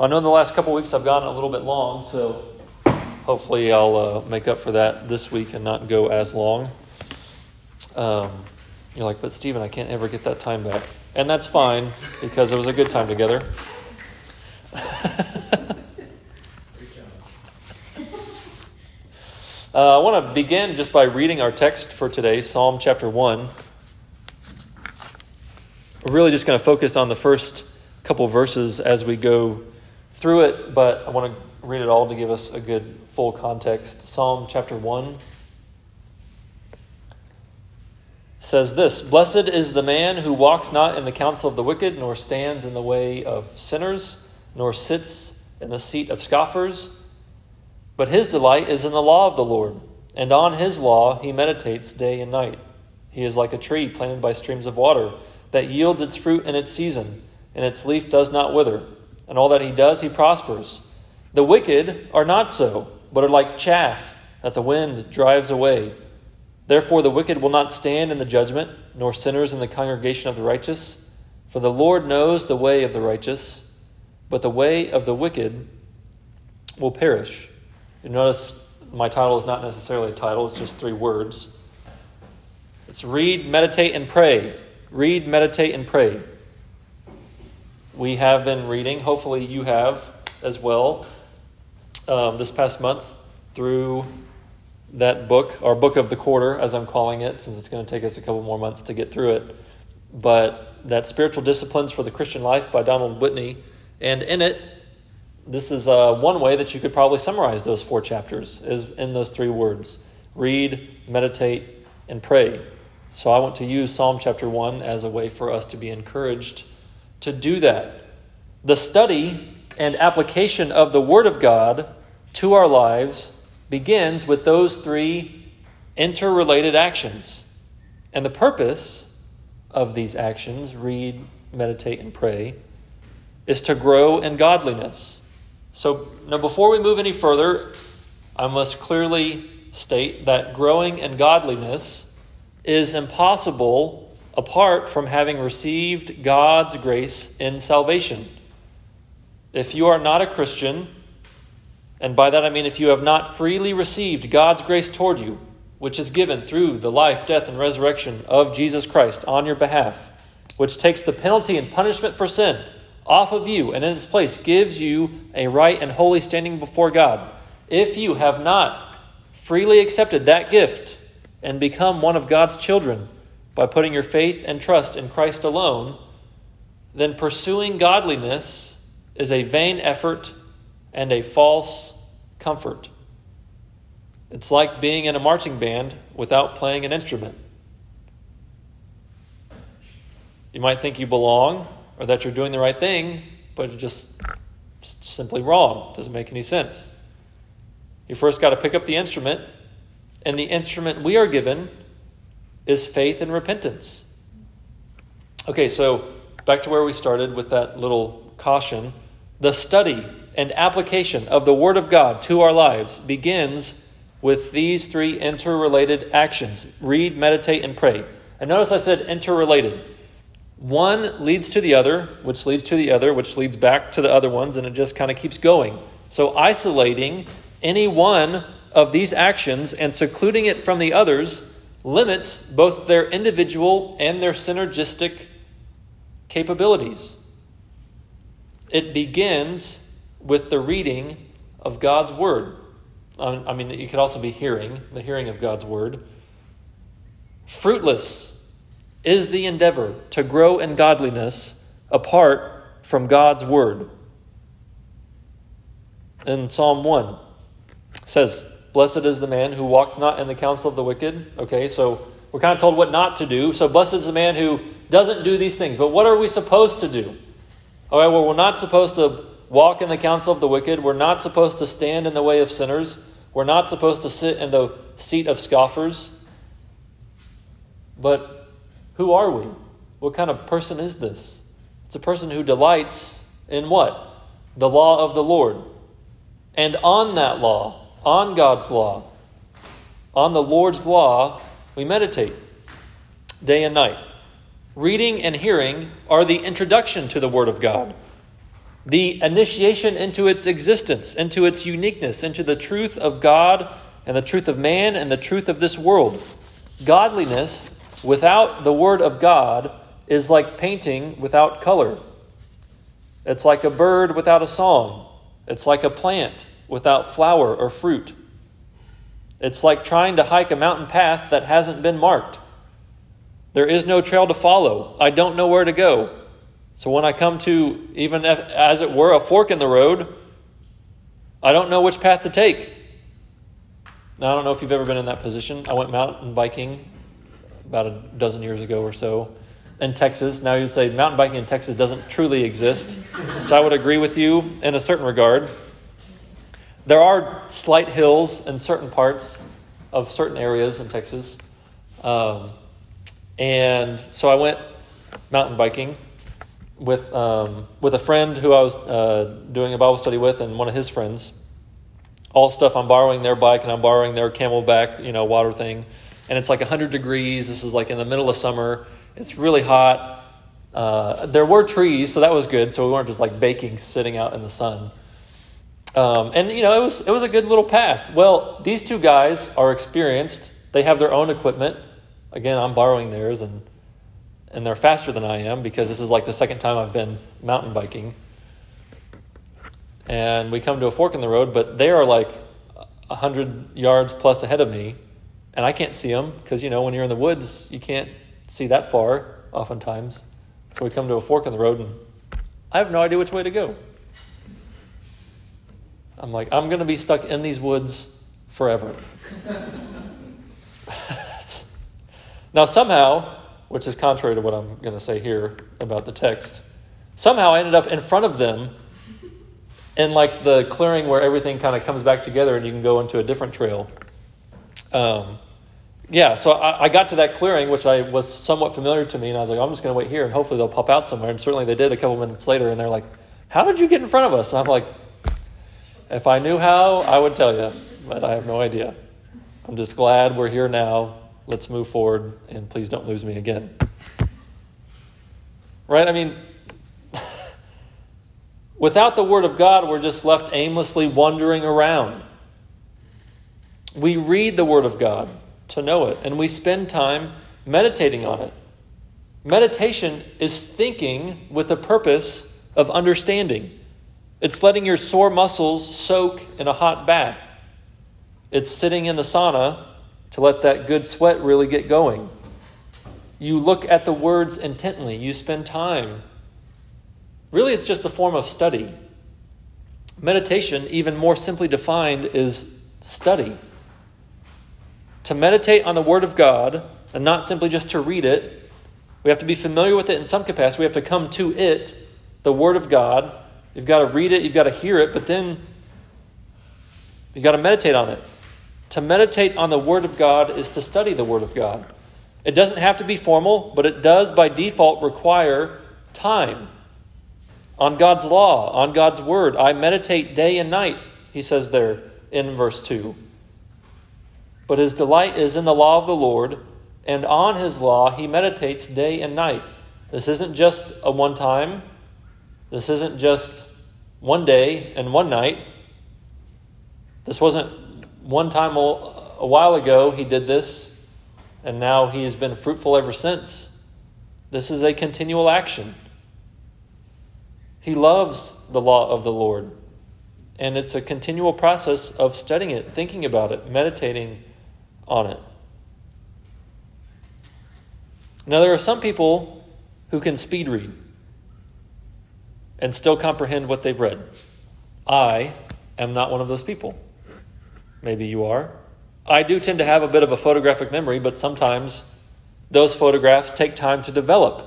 I know in the last couple weeks I've gone a little bit long, so hopefully I'll uh, make up for that this week and not go as long. Um, you're like, but Stephen, I can't ever get that time back. And that's fine because it was a good time together. uh, I want to begin just by reading our text for today, Psalm chapter 1. We're really just going to focus on the first couple verses as we go through it, but I want to read it all to give us a good full context. Psalm chapter 1 says this Blessed is the man who walks not in the counsel of the wicked, nor stands in the way of sinners, nor sits in the seat of scoffers. But his delight is in the law of the Lord, and on his law he meditates day and night. He is like a tree planted by streams of water that yields its fruit in its season, and its leaf does not wither. And all that he does, he prospers. The wicked are not so, but are like chaff that the wind drives away. Therefore, the wicked will not stand in the judgment, nor sinners in the congregation of the righteous. For the Lord knows the way of the righteous, but the way of the wicked will perish. You notice my title is not necessarily a title, it's just three words. It's read, meditate, and pray. Read, meditate, and pray. We have been reading, hopefully, you have as well, um, this past month through that book, our book of the quarter, as I'm calling it, since it's going to take us a couple more months to get through it. But that Spiritual Disciplines for the Christian Life by Donald Whitney. And in it, this is uh, one way that you could probably summarize those four chapters is in those three words read, meditate, and pray. So I want to use Psalm chapter 1 as a way for us to be encouraged to do that. The study and application of the Word of God to our lives begins with those three interrelated actions. And the purpose of these actions read, meditate, and pray is to grow in godliness. So, now before we move any further, I must clearly state that growing in godliness is impossible apart from having received God's grace in salvation. If you are not a Christian, and by that I mean if you have not freely received God's grace toward you, which is given through the life, death, and resurrection of Jesus Christ on your behalf, which takes the penalty and punishment for sin off of you and in its place gives you a right and holy standing before God. If you have not freely accepted that gift and become one of God's children by putting your faith and trust in Christ alone, then pursuing godliness is a vain effort and a false comfort. It's like being in a marching band without playing an instrument. You might think you belong or that you're doing the right thing, but it's just simply wrong. It doesn't make any sense. You first got to pick up the instrument, and the instrument we are given is faith and repentance. Okay, so back to where we started with that little caution. The study and application of the Word of God to our lives begins with these three interrelated actions read, meditate, and pray. And notice I said interrelated. One leads to the other, which leads to the other, which leads back to the other ones, and it just kind of keeps going. So, isolating any one of these actions and secluding it from the others limits both their individual and their synergistic capabilities. It begins with the reading of God's Word. Um, I mean, it could also be hearing, the hearing of God's Word. Fruitless is the endeavor to grow in godliness apart from God's Word. In Psalm 1, says, Blessed is the man who walks not in the counsel of the wicked. Okay, so we're kind of told what not to do. So, blessed is the man who doesn't do these things. But what are we supposed to do? Okay, well, we're not supposed to walk in the counsel of the wicked. We're not supposed to stand in the way of sinners. We're not supposed to sit in the seat of scoffers. But who are we? What kind of person is this? It's a person who delights in what? The law of the Lord. And on that law, on God's law, on the Lord's law, we meditate day and night. Reading and hearing are the introduction to the Word of God. the initiation into its existence, into its uniqueness, into the truth of God and the truth of man and the truth of this world. Godliness without the Word of God is like painting without color. It's like a bird without a song. It's like a plant without flower or fruit. It's like trying to hike a mountain path that hasn't been marked. There is no trail to follow. I don't know where to go. So when I come to, even if, as it were, a fork in the road, I don't know which path to take. Now, I don't know if you've ever been in that position. I went mountain biking about a dozen years ago or so in Texas. Now you'd say mountain biking in Texas doesn't truly exist, which I would agree with you in a certain regard. There are slight hills in certain parts of certain areas in Texas. Um, and so I went mountain biking with, um, with a friend who I was uh, doing a Bible study with and one of his friends. All stuff I'm borrowing their bike and I'm borrowing their CamelBak, you know, water thing. And it's like 100 degrees. This is like in the middle of summer. It's really hot. Uh, there were trees, so that was good. So we weren't just like baking, sitting out in the sun. Um, and you know, it was it was a good little path. Well, these two guys are experienced. They have their own equipment. Again, I'm borrowing theirs, and and they're faster than I am because this is like the second time I've been mountain biking. And we come to a fork in the road, but they are like hundred yards plus ahead of me, and I can't see them because you know when you're in the woods, you can't see that far oftentimes. So we come to a fork in the road, and I have no idea which way to go. I'm like, I'm going to be stuck in these woods forever. now, somehow, which is contrary to what I'm going to say here about the text, somehow I ended up in front of them in like the clearing where everything kind of comes back together and you can go into a different trail. Um, yeah, so I, I, got to that clearing, which I was somewhat familiar to me, and I was like, I'm just going to wait here, and hopefully they'll pop out somewhere. And certainly they did a couple minutes later, and they're like, How did you get in front of us? And I'm like, if I knew how, I would tell you, but I have no idea. I'm just glad we're here now. Let's move forward, and please don't lose me again. Right? I mean, without the Word of God, we're just left aimlessly wandering around. We read the Word of God to know it, and we spend time meditating on it. Meditation is thinking with the purpose of understanding. It's letting your sore muscles soak in a hot bath. It's sitting in the sauna to let that good sweat really get going. You look at the words intently, you spend time. Really, it's just a form of study. Meditation, even more simply defined, is study. To meditate on the Word of God, and not simply just to read it, we have to be familiar with it in some capacity. We have to come to it, the Word of God, You've got to read it, you've got to hear it, but then you've got to meditate on it. To meditate on the Word of God is to study the Word of God. It doesn't have to be formal, but it does by default require time on God's law, on God's Word. I meditate day and night, he says there in verse 2. But his delight is in the law of the Lord, and on his law he meditates day and night. This isn't just a one time, this isn't just one day and one night. This wasn't one time a while ago he did this, and now he has been fruitful ever since. This is a continual action. He loves the law of the Lord, and it's a continual process of studying it, thinking about it, meditating on it. Now, there are some people who can speed read and still comprehend what they've read. I am not one of those people. Maybe you are. I do tend to have a bit of a photographic memory, but sometimes those photographs take time to develop.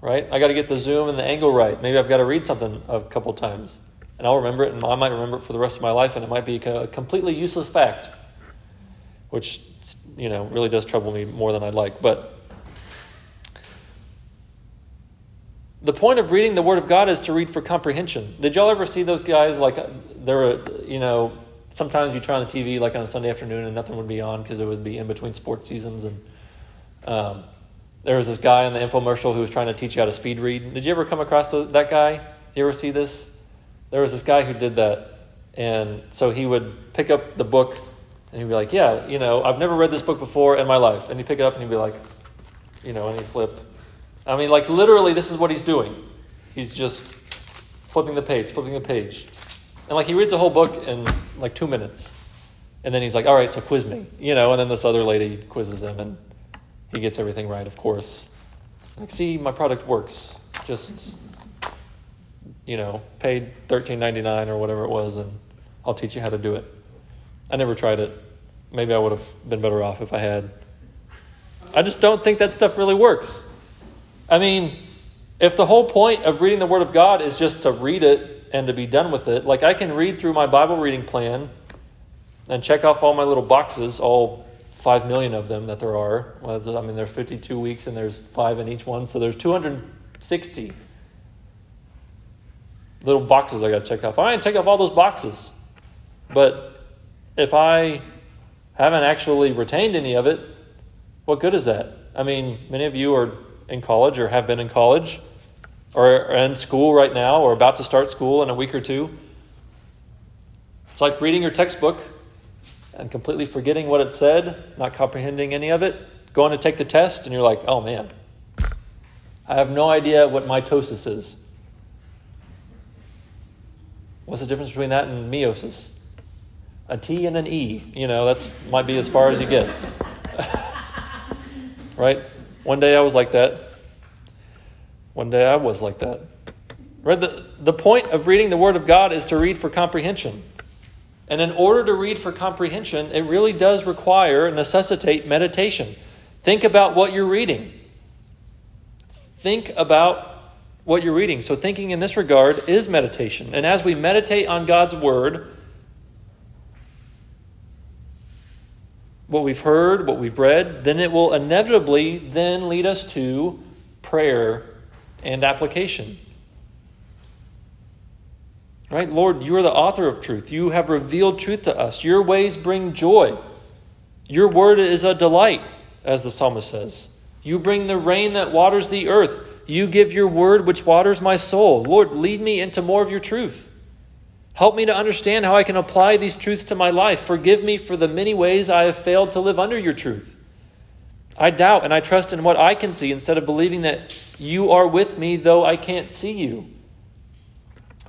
Right? I got to get the zoom and the angle right. Maybe I've got to read something a couple times, and I'll remember it, and I might remember it for the rest of my life, and it might be a completely useless fact, which you know really does trouble me more than I'd like. But the point of reading the Word of God is to read for comprehension. Did y'all ever see those guys like there were you know sometimes you turn on the TV like on a Sunday afternoon and nothing would be on because it would be in between sports seasons and um, there was this guy in the infomercial who was trying to teach you how to speed read. Did you ever come across that guy? You ever see this? There was this guy who did that. And so he would pick up the book and he'd be like, Yeah, you know, I've never read this book before in my life. And he'd pick it up and he'd be like, You know, and he'd flip. I mean, like, literally, this is what he's doing. He's just flipping the page, flipping the page. And, like, he reads a whole book in, like, two minutes. And then he's like, All right, so quiz me. You know, and then this other lady quizzes him and he gets everything right, of course. Like, see, my product works. Just, you know, paid thirteen ninety nine or whatever it was, and I'll teach you how to do it. I never tried it. Maybe I would have been better off if I had. I just don't think that stuff really works. I mean, if the whole point of reading the Word of God is just to read it and to be done with it, like I can read through my Bible reading plan and check off all my little boxes, all five million of them that there are. I mean, there are 52 weeks and there's five in each one, so there's 260 little boxes I got to check off. I can check off all those boxes. But if I haven't actually retained any of it, what good is that? I mean, many of you are in college or have been in college or are in school right now or about to start school in a week or two. It's like reading your textbook and completely forgetting what it said, not comprehending any of it, going to take the test, and you're like, oh man, I have no idea what mitosis is. What's the difference between that and meiosis? A T and an E. You know, that's might be as far as you get. right? One day I was like that. One day I was like that. Right? The, the point of reading the Word of God is to read for comprehension. And in order to read for comprehension, it really does require, necessitate meditation. Think about what you're reading. Think about what you're reading. So, thinking in this regard is meditation. And as we meditate on God's Word, what we've heard, what we've read, then it will inevitably then lead us to prayer and application. Right? Lord, you are the author of truth. You have revealed truth to us. Your ways bring joy. Your word is a delight, as the psalmist says. You bring the rain that waters the earth. You give your word which waters my soul. Lord, lead me into more of your truth. Help me to understand how I can apply these truths to my life. Forgive me for the many ways I have failed to live under your truth. I doubt and I trust in what I can see instead of believing that you are with me, though I can't see you.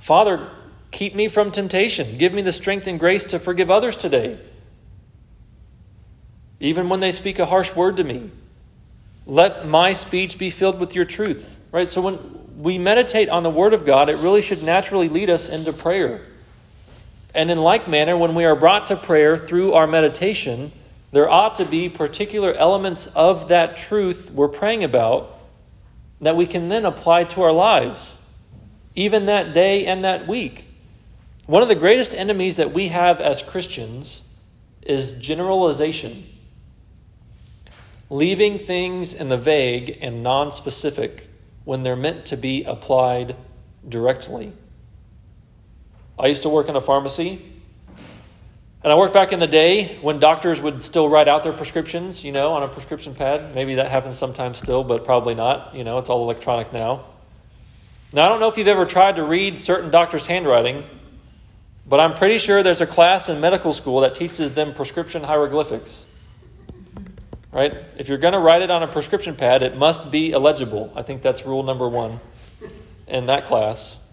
Father, keep me from temptation. Give me the strength and grace to forgive others today, even when they speak a harsh word to me. Let my speech be filled with your truth. Right? So when we meditate on the Word of God, it really should naturally lead us into prayer. And in like manner, when we are brought to prayer through our meditation, there ought to be particular elements of that truth we're praying about that we can then apply to our lives, even that day and that week. One of the greatest enemies that we have as Christians is generalization, leaving things in the vague and non specific when they're meant to be applied directly. I used to work in a pharmacy. And I worked back in the day when doctors would still write out their prescriptions, you know, on a prescription pad. Maybe that happens sometimes still, but probably not. You know, it's all electronic now. Now, I don't know if you've ever tried to read certain doctors' handwriting, but I'm pretty sure there's a class in medical school that teaches them prescription hieroglyphics. Right? If you're going to write it on a prescription pad, it must be illegible. I think that's rule number one in that class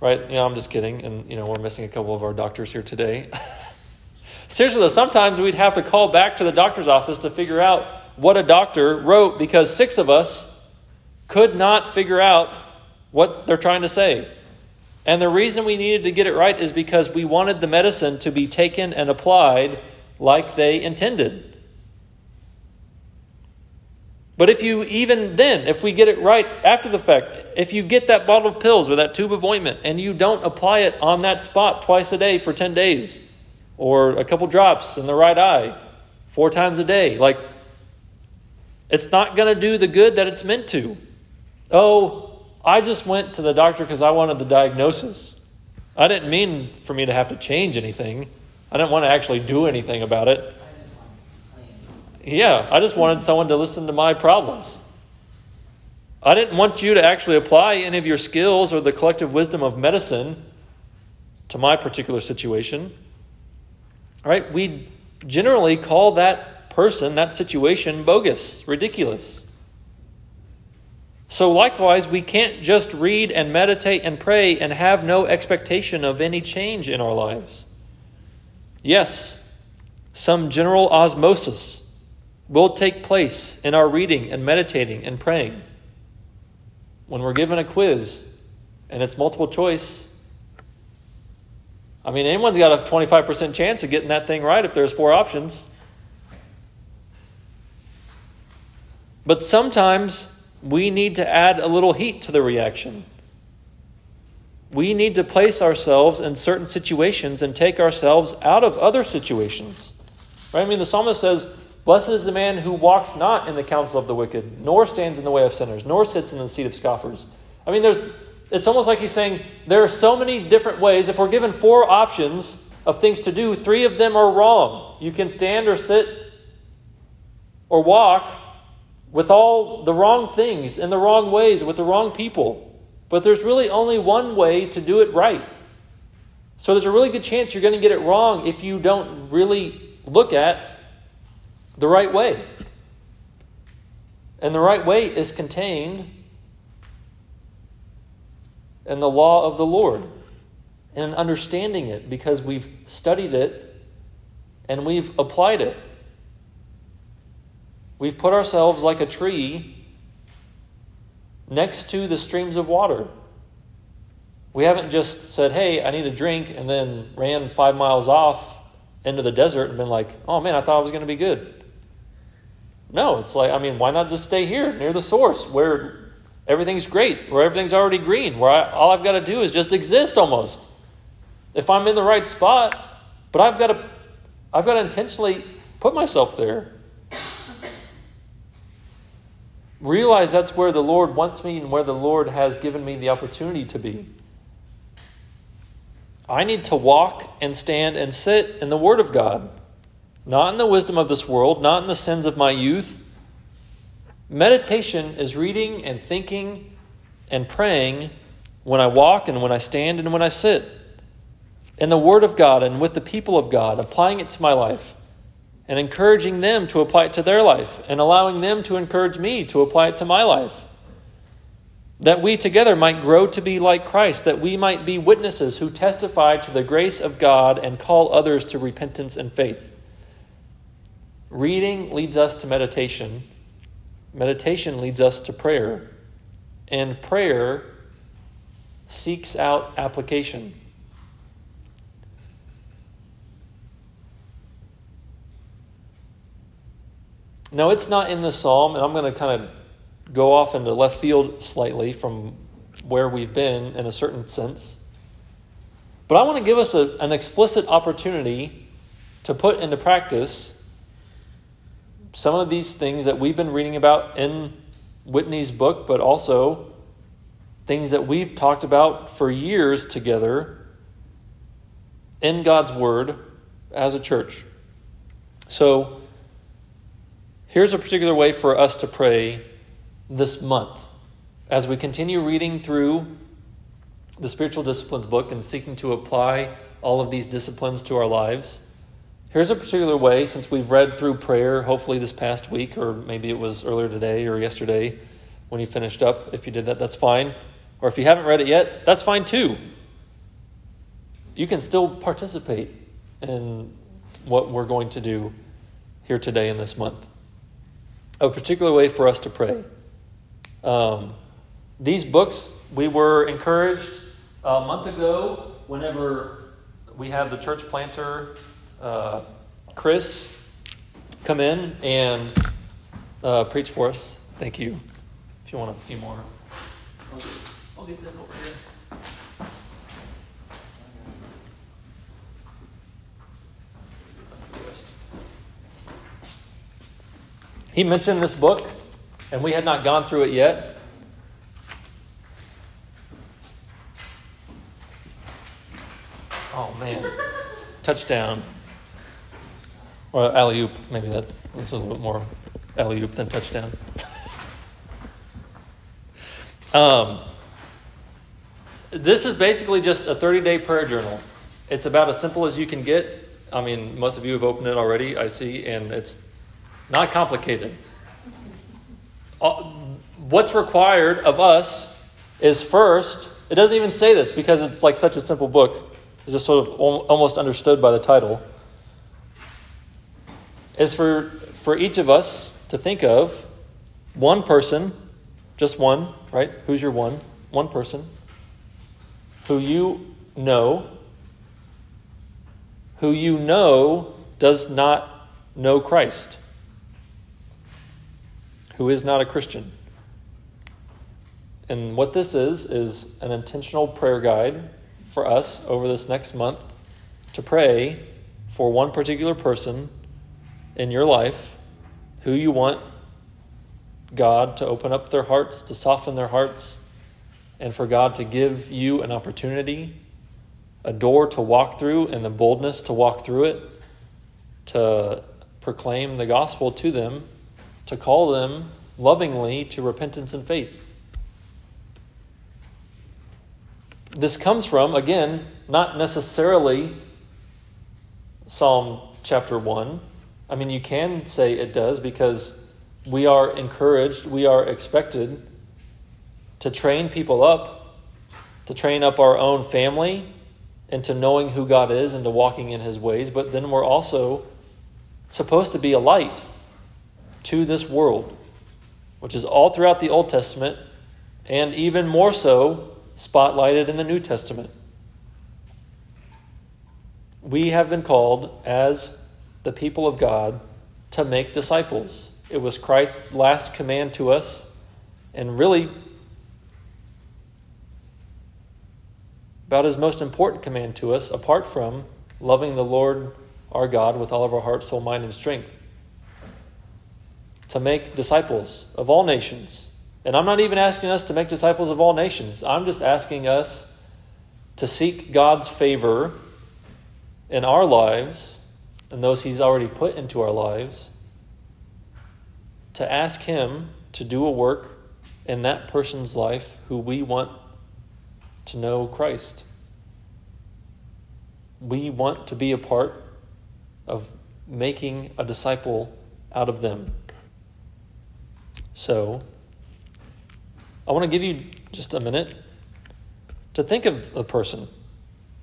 right? You know, I'm just kidding. And, you know, we're missing a couple of our doctors here today. Seriously, though, sometimes we'd have to call back to the doctor's office to figure out what a doctor wrote because six of us could not figure out what they're trying to say. And the reason we needed to get it right is because we wanted the medicine to be taken and applied like they intended. But if you, even then, if we get it right after the fact, if you get that bottle of pills or that tube of ointment and you don't apply it on that spot twice a day for 10 days, or a couple drops in the right eye four times a day, like, it's not going to do the good that it's meant to. Oh, I just went to the doctor because I wanted the diagnosis. I didn't mean for me to have to change anything. I didn't want to actually do anything about it. Yeah, I just wanted someone to listen to my problems. I didn't want you to actually apply any of your skills or the collective wisdom of medicine to my particular situation. All right? We generally call that person, that situation, bogus, ridiculous. So, likewise, we can't just read and meditate and pray and have no expectation of any change in our lives. Yes, some general osmosis will take place in our reading and meditating and praying. When we're given a quiz and it's multiple choice, I mean, anyone's got a 25% chance of getting that thing right if there's four options. But sometimes we need to add a little heat to the reaction. We need to place ourselves in certain situations and take ourselves out of other situations. Right? I mean, the psalmist says, Blessed is the man who walks not in the counsel of the wicked, nor stands in the way of sinners, nor sits in the seat of scoffers. I mean, there's, it's almost like he's saying there are so many different ways. If we're given four options of things to do, three of them are wrong. You can stand or sit or walk with all the wrong things in the wrong ways with the wrong people. But there's really only one way to do it right. So there's a really good chance you're going to get it wrong if you don't really look at the right way. And the right way is contained in the law of the Lord and understanding it because we've studied it and we've applied it. We've put ourselves like a tree next to the streams of water. We haven't just said, hey, I need a drink, and then ran five miles off into the desert and been like, oh man, I thought I was going to be good. No, it's like, I mean, why not just stay here near the source where everything's great, where everything's already green, where I, all I've got to do is just exist almost. If I'm in the right spot, but I've got to, I've got to intentionally put myself there. Realize that's where the Lord wants me and where the Lord has given me the opportunity to be. I need to walk and stand and sit in the Word of God, not in the wisdom of this world, not in the sins of my youth. Meditation is reading and thinking and praying when I walk and when I stand and when I sit. In the Word of God and with the people of God, applying it to my life and encouraging them to apply it to their life and allowing them to encourage me to apply it to my life that we together might grow to be like Christ, that we might be witnesses who testify to the grace of God and call others to repentance and faith. Reading leads us to meditation, meditation leads us to prayer, and prayer seeks out application. Now, it's not in the psalm, and I'm going to kind of go off into left field slightly from where we've been in a certain sense. But I want to give us a, an explicit opportunity to put into practice some of these things that we've been reading about in Whitney's book, but also things that we've talked about for years together in God's Word as a church. So, here's a particular way for us to pray this month as we continue reading through the spiritual disciplines book and seeking to apply all of these disciplines to our lives. Here's a particular way, since we've read through prayer, hopefully this past week, or maybe it was earlier today or yesterday when you finished up. If you did that, that's fine. Or if you haven't read it yet, that's fine too. You can still participate in what we're going to do here today in this month. A particular way for us to pray. Um, these books, we were encouraged a month ago whenever we had the church planter, uh, Chris, come in and uh, preach for us. Thank you. If you want a few more, I'll get, I'll get them over here. He mentioned this book and we had not gone through it yet. Oh man, touchdown or alley oop. Maybe that is a little bit more alley oop than touchdown. Um, this is basically just a 30 day prayer journal. It's about as simple as you can get. I mean, most of you have opened it already, I see, and it's not complicated. Uh, what's required of us is first, it doesn't even say this because it's like such a simple book, it's just sort of almost understood by the title, is for, for each of us to think of one person, just one, right? Who's your one? One person who you know, who you know does not know Christ, who is not a Christian. And what this is, is an intentional prayer guide for us over this next month to pray for one particular person in your life who you want God to open up their hearts, to soften their hearts, and for God to give you an opportunity, a door to walk through, and the boldness to walk through it, to proclaim the gospel to them, to call them lovingly to repentance and faith. This comes from, again, not necessarily Psalm chapter 1. I mean, you can say it does because we are encouraged, we are expected to train people up, to train up our own family into knowing who God is and to walking in his ways, but then we're also supposed to be a light to this world, which is all throughout the Old Testament and even more so spotlighted in the New Testament. We have been called as the people of God to make disciples. It was Christ's last command to us, and really about his most important command to us, apart from loving the Lord our God with all of our heart, soul, mind, and strength. To make disciples of all nations. And I'm not even asking us to make disciples of all nations. I'm just asking us to seek God's favor in our lives and those He's already put into our lives to ask Him to do a work in that person's life who we want to know Christ. We want to be a part of making a disciple out of them. So, I want to give you just a minute to think of a person.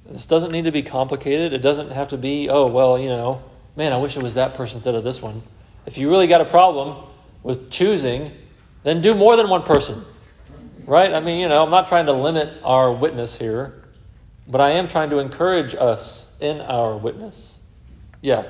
This doesn't need to be complicated. It doesn't have to be, oh, well, you know, man, I wish it was that person instead of this one. If you really got a problem, with choosing, then do more than one person. Right? I mean, you know, I'm not trying to limit our witness here, but I am trying to encourage us in our witness. Yeah.